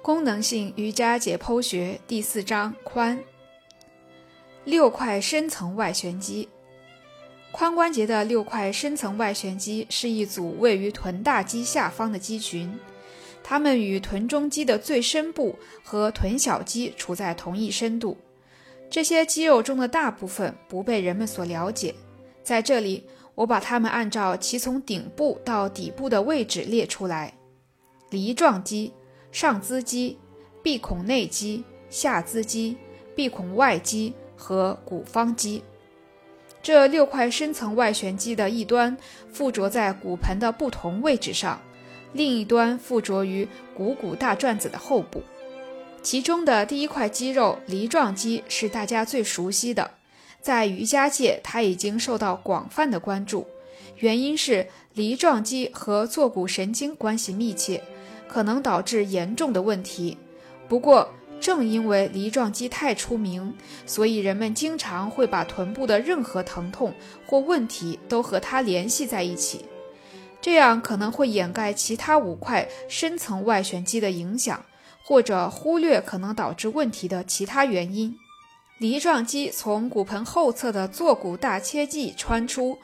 功能性瑜伽解剖学第四章髋六块深层外旋肌。髋关节的六块深层外旋肌是一组位于臀大肌下方的肌群，它们与臀中肌的最深部和臀小肌处在同一深度。这些肌肉中的大部分不被人们所了解，在这里，我把它们按照其从顶部到底部的位置列出来：梨状肌。上姿肌、闭孔内肌、下姿肌、闭孔外肌和骨方肌，这六块深层外旋肌的一端附着在骨盆的不同位置上，另一端附着于股骨大转子的后部。其中的第一块肌肉梨状肌是大家最熟悉的，在瑜伽界它已经受到广泛的关注，原因是梨状肌和坐骨神经关系密切。可能导致严重的问题。不过，正因为梨状肌太出名，所以人们经常会把臀部的任何疼痛或问题都和它联系在一起，这样可能会掩盖其他五块深层外旋肌的影响，或者忽略可能导致问题的其他原因。梨状肌从骨盆后侧的坐骨大切迹穿出，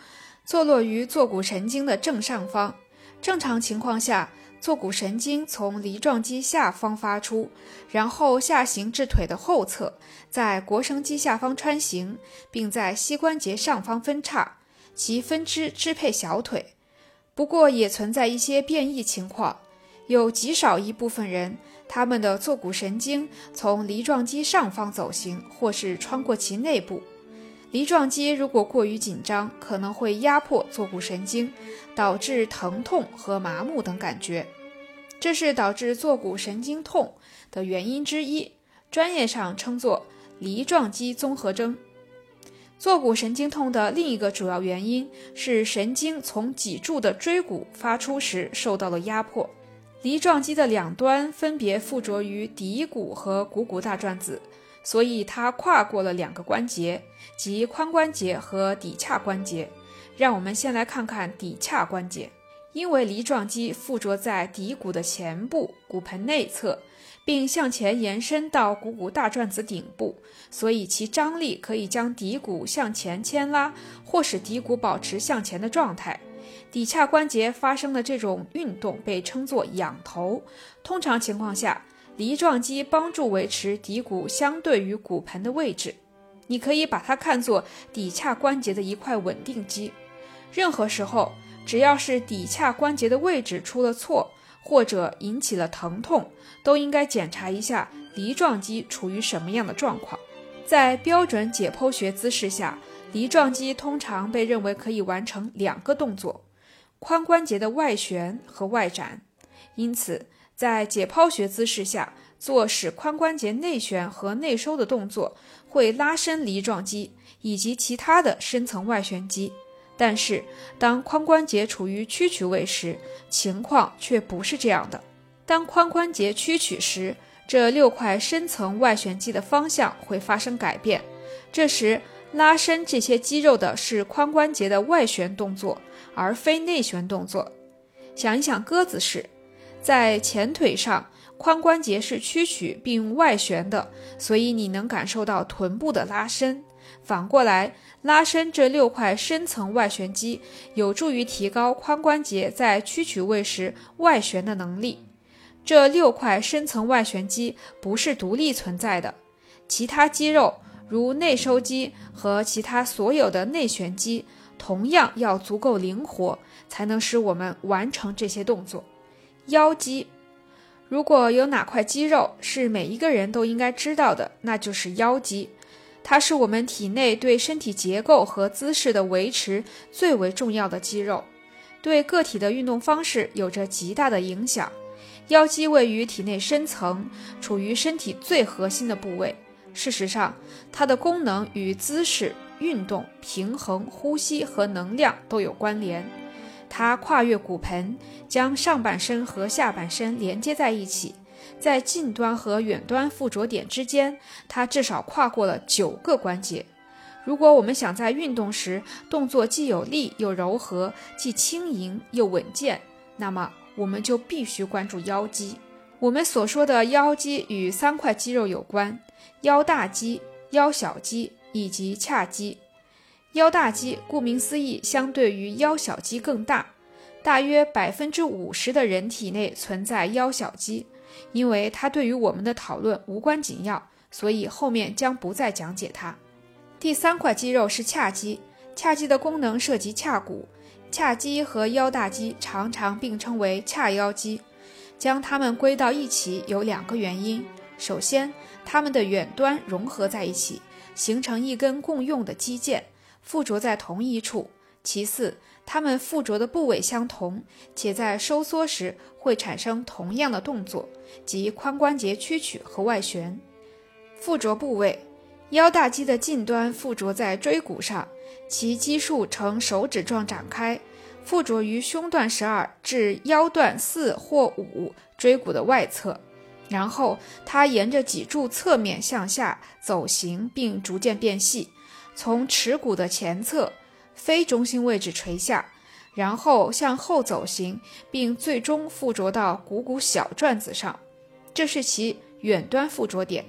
坐落于坐骨神经的正上方。正常情况下。坐骨神经从梨状肌下方发出，然后下行至腿的后侧，在腘绳肌下方穿行，并在膝关节上方分叉，其分支支配小腿。不过，也存在一些变异情况，有极少一部分人，他们的坐骨神经从梨状肌上方走行，或是穿过其内部。梨状肌如果过于紧张，可能会压迫坐骨神经，导致疼痛和麻木等感觉，这是导致坐骨神经痛的原因之一，专业上称作梨状肌综合征。坐骨神经痛的另一个主要原因是神经从脊柱的椎骨发出时受到了压迫。梨状肌的两端分别附着于骶骨和股骨大转子。所以它跨过了两个关节，即髋关节和骶髂关节。让我们先来看看骶髂关节。因为梨状肌附着在骶骨的前部骨盆内侧，并向前延伸到股骨大转子顶部，所以其张力可以将骶骨向前牵拉，或使骶骨保持向前的状态。骶髂关节发生的这种运动被称作仰头。通常情况下。梨状肌帮助维持骶骨相对于骨盆的位置，你可以把它看作骶髂关节的一块稳定肌。任何时候，只要是骶髂关节的位置出了错，或者引起了疼痛，都应该检查一下梨状肌处于什么样的状况。在标准解剖学姿势下，梨状肌通常被认为可以完成两个动作：髋关节的外旋和外展。因此。在解剖学姿势下做使髋关节内旋和内收的动作，会拉伸梨状肌以及其他的深层外旋肌。但是，当髋关节处于屈曲位时，情况却不是这样的。当髋关节屈曲时，这六块深层外旋肌的方向会发生改变。这时，拉伸这些肌肉的是髋关节的外旋动作，而非内旋动作。想一想，鸽子式。在前腿上，髋关节是屈曲并外旋的，所以你能感受到臀部的拉伸。反过来，拉伸这六块深层外旋肌，有助于提高髋关节在屈曲位时外旋的能力。这六块深层外旋肌不是独立存在的，其他肌肉如内收肌和其他所有的内旋肌，同样要足够灵活，才能使我们完成这些动作。腰肌，如果有哪块肌肉是每一个人都应该知道的，那就是腰肌。它是我们体内对身体结构和姿势的维持最为重要的肌肉，对个体的运动方式有着极大的影响。腰肌位于体内深层，处于身体最核心的部位。事实上，它的功能与姿势、运动、平衡、呼吸和能量都有关联。它跨越骨盆，将上半身和下半身连接在一起，在近端和远端附着点之间，它至少跨过了九个关节。如果我们想在运动时动作既有力又柔和，既轻盈又稳健，那么我们就必须关注腰肌。我们所说的腰肌与三块肌肉有关：腰大肌、腰小肌以及髂肌。腰大肌顾名思义，相对于腰小肌更大，大约百分之五十的人体内存在腰小肌。因为它对于我们的讨论无关紧要，所以后面将不再讲解它。第三块肌肉是髂肌，髂肌的功能涉及髂骨。髂肌和腰大肌常常并称为髂腰肌。将它们归到一起有两个原因：首先，它们的远端融合在一起，形成一根共用的肌腱，附着在同一处；其次，它们附着的部位相同，且在收缩时会产生同样的动作，即髋关节屈曲和外旋。附着部位：腰大肌的近端附着在椎骨上，其基数呈手指状展开。附着于胸段十二至腰段四或五椎骨的外侧，然后它沿着脊柱侧面向下走行，并逐渐变细，从耻骨的前侧非中心位置垂下，然后向后走行，并最终附着到股骨小转子上，这是其远端附着点。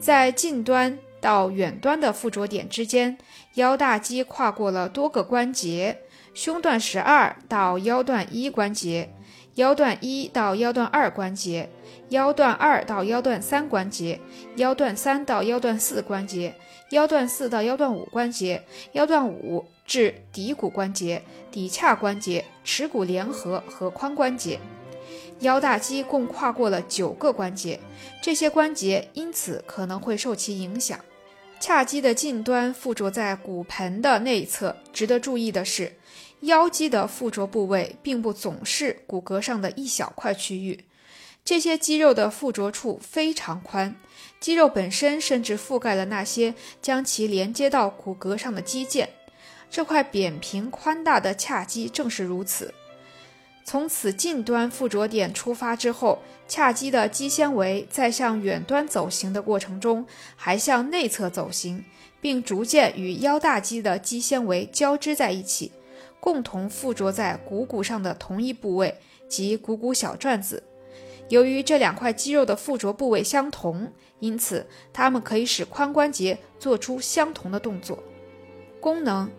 在近端到远端的附着点之间，腰大肌跨过了多个关节。胸段十二到腰段一关节，腰段一到腰段二关节，腰段二到腰段三关节，腰段三到腰段四关节，腰段四到腰段五关节，腰段五至骶骨关节、骶髂关节、耻骨联合和髋关节。腰大肌共跨过了九个关节，这些关节因此可能会受其影响。髂肌的近端附着在骨盆的内侧。值得注意的是。腰肌的附着部位并不总是骨骼上的一小块区域，这些肌肉的附着处非常宽，肌肉本身甚至覆盖了那些将其连接到骨骼上的肌腱。这块扁平宽大的髂肌正是如此。从此近端附着点出发之后，髂肌的肌纤维在向远端走行的过程中，还向内侧走行，并逐渐与腰大肌的肌纤维交织在一起。共同附着在股骨上的同一部位即股骨小转子。由于这两块肌肉的附着部位相同，因此它们可以使髋关节做出相同的动作。功能：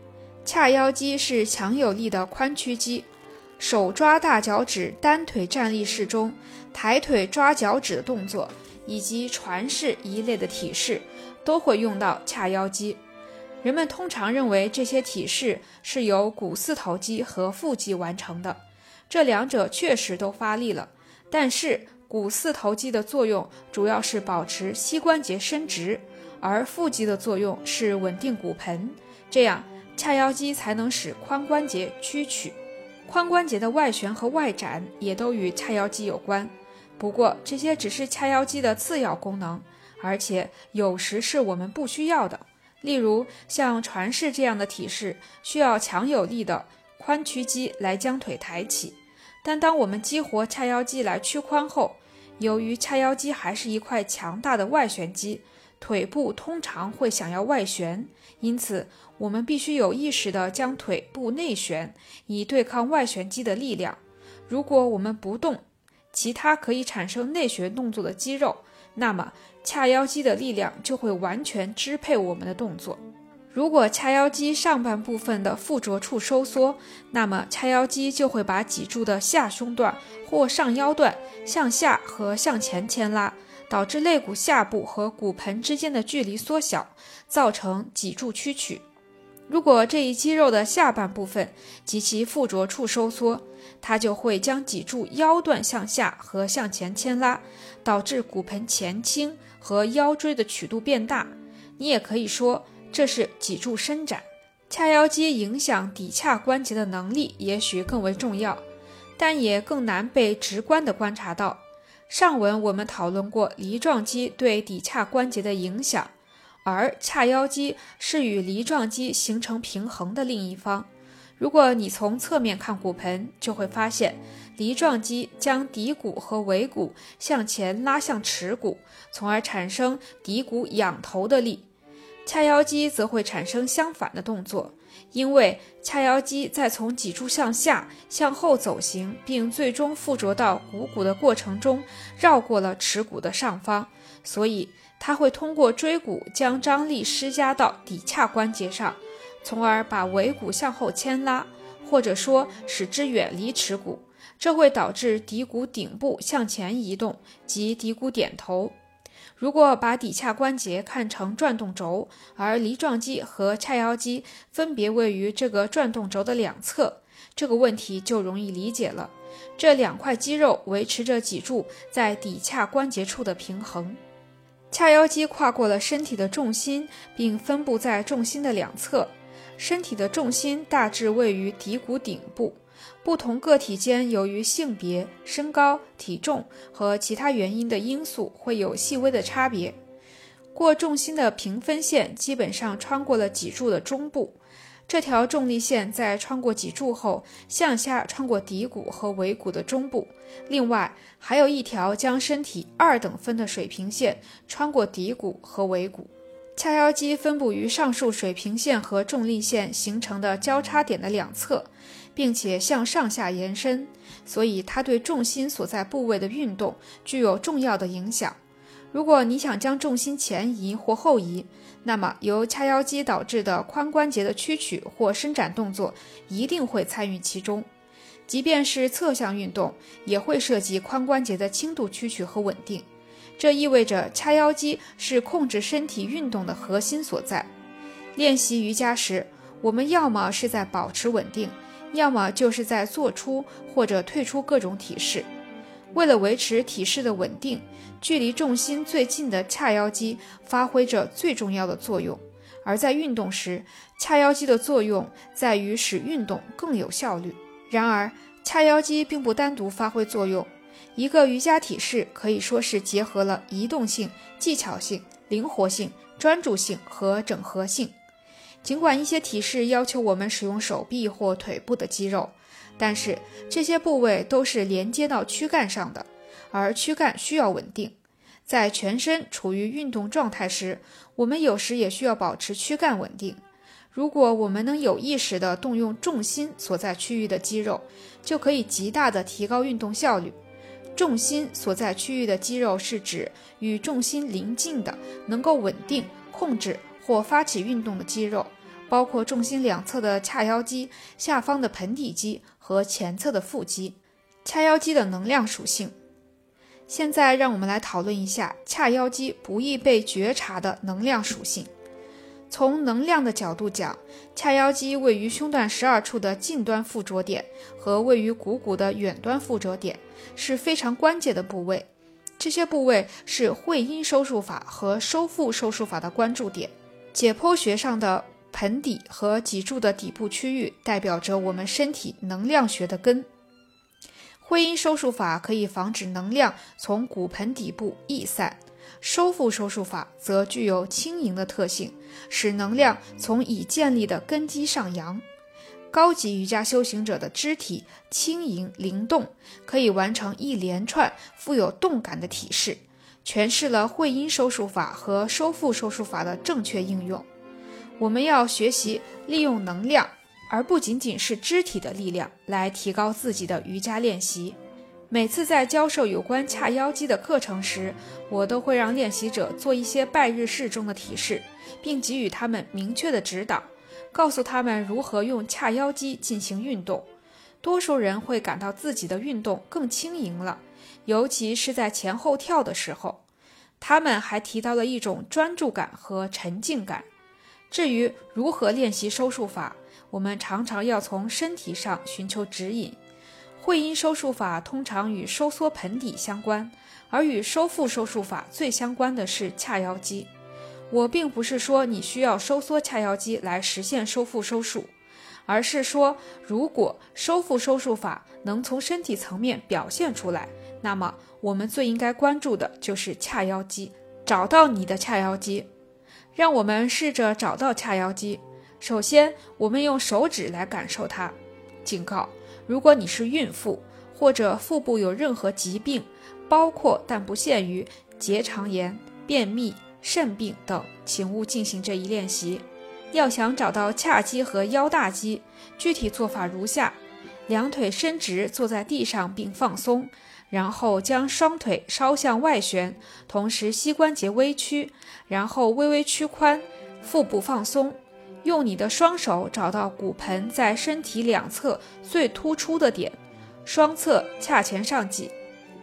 髂腰肌是强有力的髋屈肌。手抓大脚趾单腿站立式中，抬腿抓脚趾的动作，以及传式一类的体式，都会用到髂腰肌。人们通常认为这些体式是由股四头肌和腹肌完成的，这两者确实都发力了。但是股四头肌的作用主要是保持膝关节伸直，而腹肌的作用是稳定骨盆，这样髂腰肌才能使髋关节屈曲。髋关节的外旋和外展也都与髂腰肌有关，不过这些只是髂腰肌的次要功能，而且有时是我们不需要的。例如，像传式这样的体式，需要强有力的髋屈肌来将腿抬起。但当我们激活髂腰肌来屈髋后，由于髂腰肌还是一块强大的外旋肌，腿部通常会想要外旋，因此我们必须有意识地将腿部内旋，以对抗外旋肌的力量。如果我们不动其他可以产生内旋动作的肌肉，那么。髂腰肌的力量就会完全支配我们的动作。如果髂腰肌上半部分的附着处收缩，那么髂腰肌就会把脊柱的下胸段或上腰段向下和向前牵拉，导致肋骨下部和骨盆之间的距离缩小，造成脊柱屈曲。如果这一肌肉的下半部分及其附着处收缩，它就会将脊柱腰段向下和向前牵拉，导致骨盆前倾和腰椎的曲度变大。你也可以说这是脊柱伸展。髂腰肌影响骶髂关节的能力也许更为重要，但也更难被直观地观察到。上文我们讨论过梨状肌对骶髂关节的影响。而髂腰肌是与梨状肌形成平衡的另一方。如果你从侧面看骨盆，就会发现梨状肌将骶骨和尾骨向前拉向耻骨，从而产生骶骨仰头的力；髂腰肌则会产生相反的动作，因为髂腰肌在从脊柱向下、向后走行，并最终附着到股骨的过程中，绕过了耻骨的上方，所以它会通过椎骨将张力施加到骶髂关节上，从而把尾骨向后牵拉，或者说使之远离耻骨。这会导致骶骨顶部向前移动及骶骨点头。如果把骶髂关节看成转动轴，而梨状肌和髂腰肌分别位于这个转动轴的两侧，这个问题就容易理解了。这两块肌肉维持着脊柱在骶髂关节处的平衡。髂腰肌跨过了身体的重心，并分布在重心的两侧。身体的重心大致位于骶骨顶部。不同个体间，由于性别、身高、体重和其他原因的因素，会有细微的差别。过重心的平分线基本上穿过了脊柱的中部，这条重力线在穿过脊柱后，向下穿过骶骨和尾骨的中部。另外，还有一条将身体二等分的水平线穿过骶骨和尾骨。髂腰肌分布于上述水平线和重力线形成的交叉点的两侧。并且向上下延伸，所以它对重心所在部位的运动具有重要的影响。如果你想将重心前移或后移，那么由髂腰肌导致的髋关节的屈曲或伸展动作一定会参与其中。即便是侧向运动，也会涉及髋关节的轻度屈曲和稳定。这意味着髂腰肌是控制身体运动的核心所在。练习瑜伽时，我们要么是在保持稳定。要么就是在做出或者退出各种体式，为了维持体式的稳定，距离重心最近的髂腰肌发挥着最重要的作用。而在运动时，髂腰肌的作用在于使运动更有效率。然而，髂腰肌并不单独发挥作用。一个瑜伽体式可以说是结合了移动性、技巧性、灵活性、专注性和整合性。尽管一些体式要求我们使用手臂或腿部的肌肉，但是这些部位都是连接到躯干上的，而躯干需要稳定。在全身处于运动状态时，我们有时也需要保持躯干稳定。如果我们能有意识地动用重心所在区域的肌肉，就可以极大地提高运动效率。重心所在区域的肌肉是指与重心邻近的、能够稳定控制。或发起运动的肌肉，包括重心两侧的髂腰肌、下方的盆底肌和前侧的腹肌。髂腰肌的能量属性。现在让我们来讨论一下髂腰肌不易被觉察的能量属性。从能量的角度讲，髂腰肌位于胸段十二处的近端附着点和位于股骨的远端附着点是非常关键的部位。这些部位是会阴收束法和收腹收束法的关注点。解剖学上的盆底和脊柱的底部区域，代表着我们身体能量学的根。会阴收束法可以防止能量从骨盆底部溢散，收腹收束法则具有轻盈的特性，使能量从已建立的根基上扬。高级瑜伽修行者的肢体轻盈灵动，可以完成一连串富有动感的体式。诠释了会阴收束法和收腹收束法的正确应用。我们要学习利用能量，而不仅仅是肢体的力量，来提高自己的瑜伽练习。每次在教授有关髂腰肌的课程时，我都会让练习者做一些拜日式中的体式，并给予他们明确的指导，告诉他们如何用髂腰肌进行运动。多数人会感到自己的运动更轻盈了。尤其是在前后跳的时候，他们还提到了一种专注感和沉浸感。至于如何练习收束法，我们常常要从身体上寻求指引。会阴收束法通常与收缩盆底相关，而与收腹收束法最相关的是髂腰肌。我并不是说你需要收缩髂腰肌来实现收腹收束。而是说，如果收腹收束法能从身体层面表现出来，那么我们最应该关注的就是髂腰肌。找到你的髂腰肌，让我们试着找到髂腰肌。首先，我们用手指来感受它。警告：如果你是孕妇，或者腹部有任何疾病，包括但不限于结肠炎、便秘、肾病等，请勿进行这一练习。要想找到髂肌和腰大肌，具体做法如下：两腿伸直，坐在地上并放松，然后将双腿稍向外旋，同时膝关节微屈，然后微微屈髋，腹部放松。用你的双手找到骨盆在身体两侧最突出的点，双侧髂前上挤，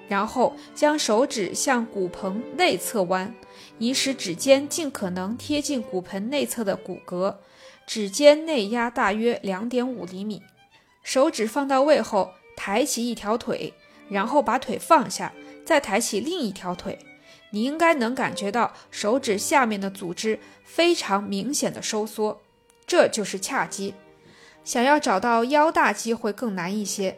然后将手指向骨盆内侧弯。以使指尖尽可能贴近骨盆内侧的骨骼，指尖内压大约两点五厘米。手指放到位后，抬起一条腿，然后把腿放下，再抬起另一条腿。你应该能感觉到手指下面的组织非常明显的收缩，这就是髂肌。想要找到腰大肌会更难一些。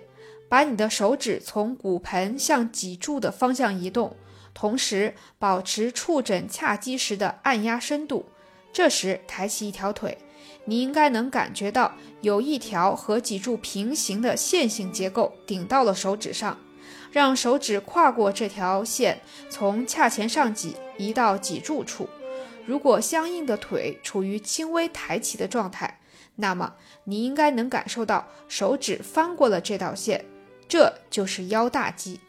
把你的手指从骨盆向脊柱的方向移动。同时保持触诊髂肌时的按压深度，这时抬起一条腿，你应该能感觉到有一条和脊柱平行的线性结构顶到了手指上，让手指跨过这条线，从髂前上棘移到脊柱处。如果相应的腿处于轻微抬起的状态，那么你应该能感受到手指翻过了这道线，这就是腰大肌。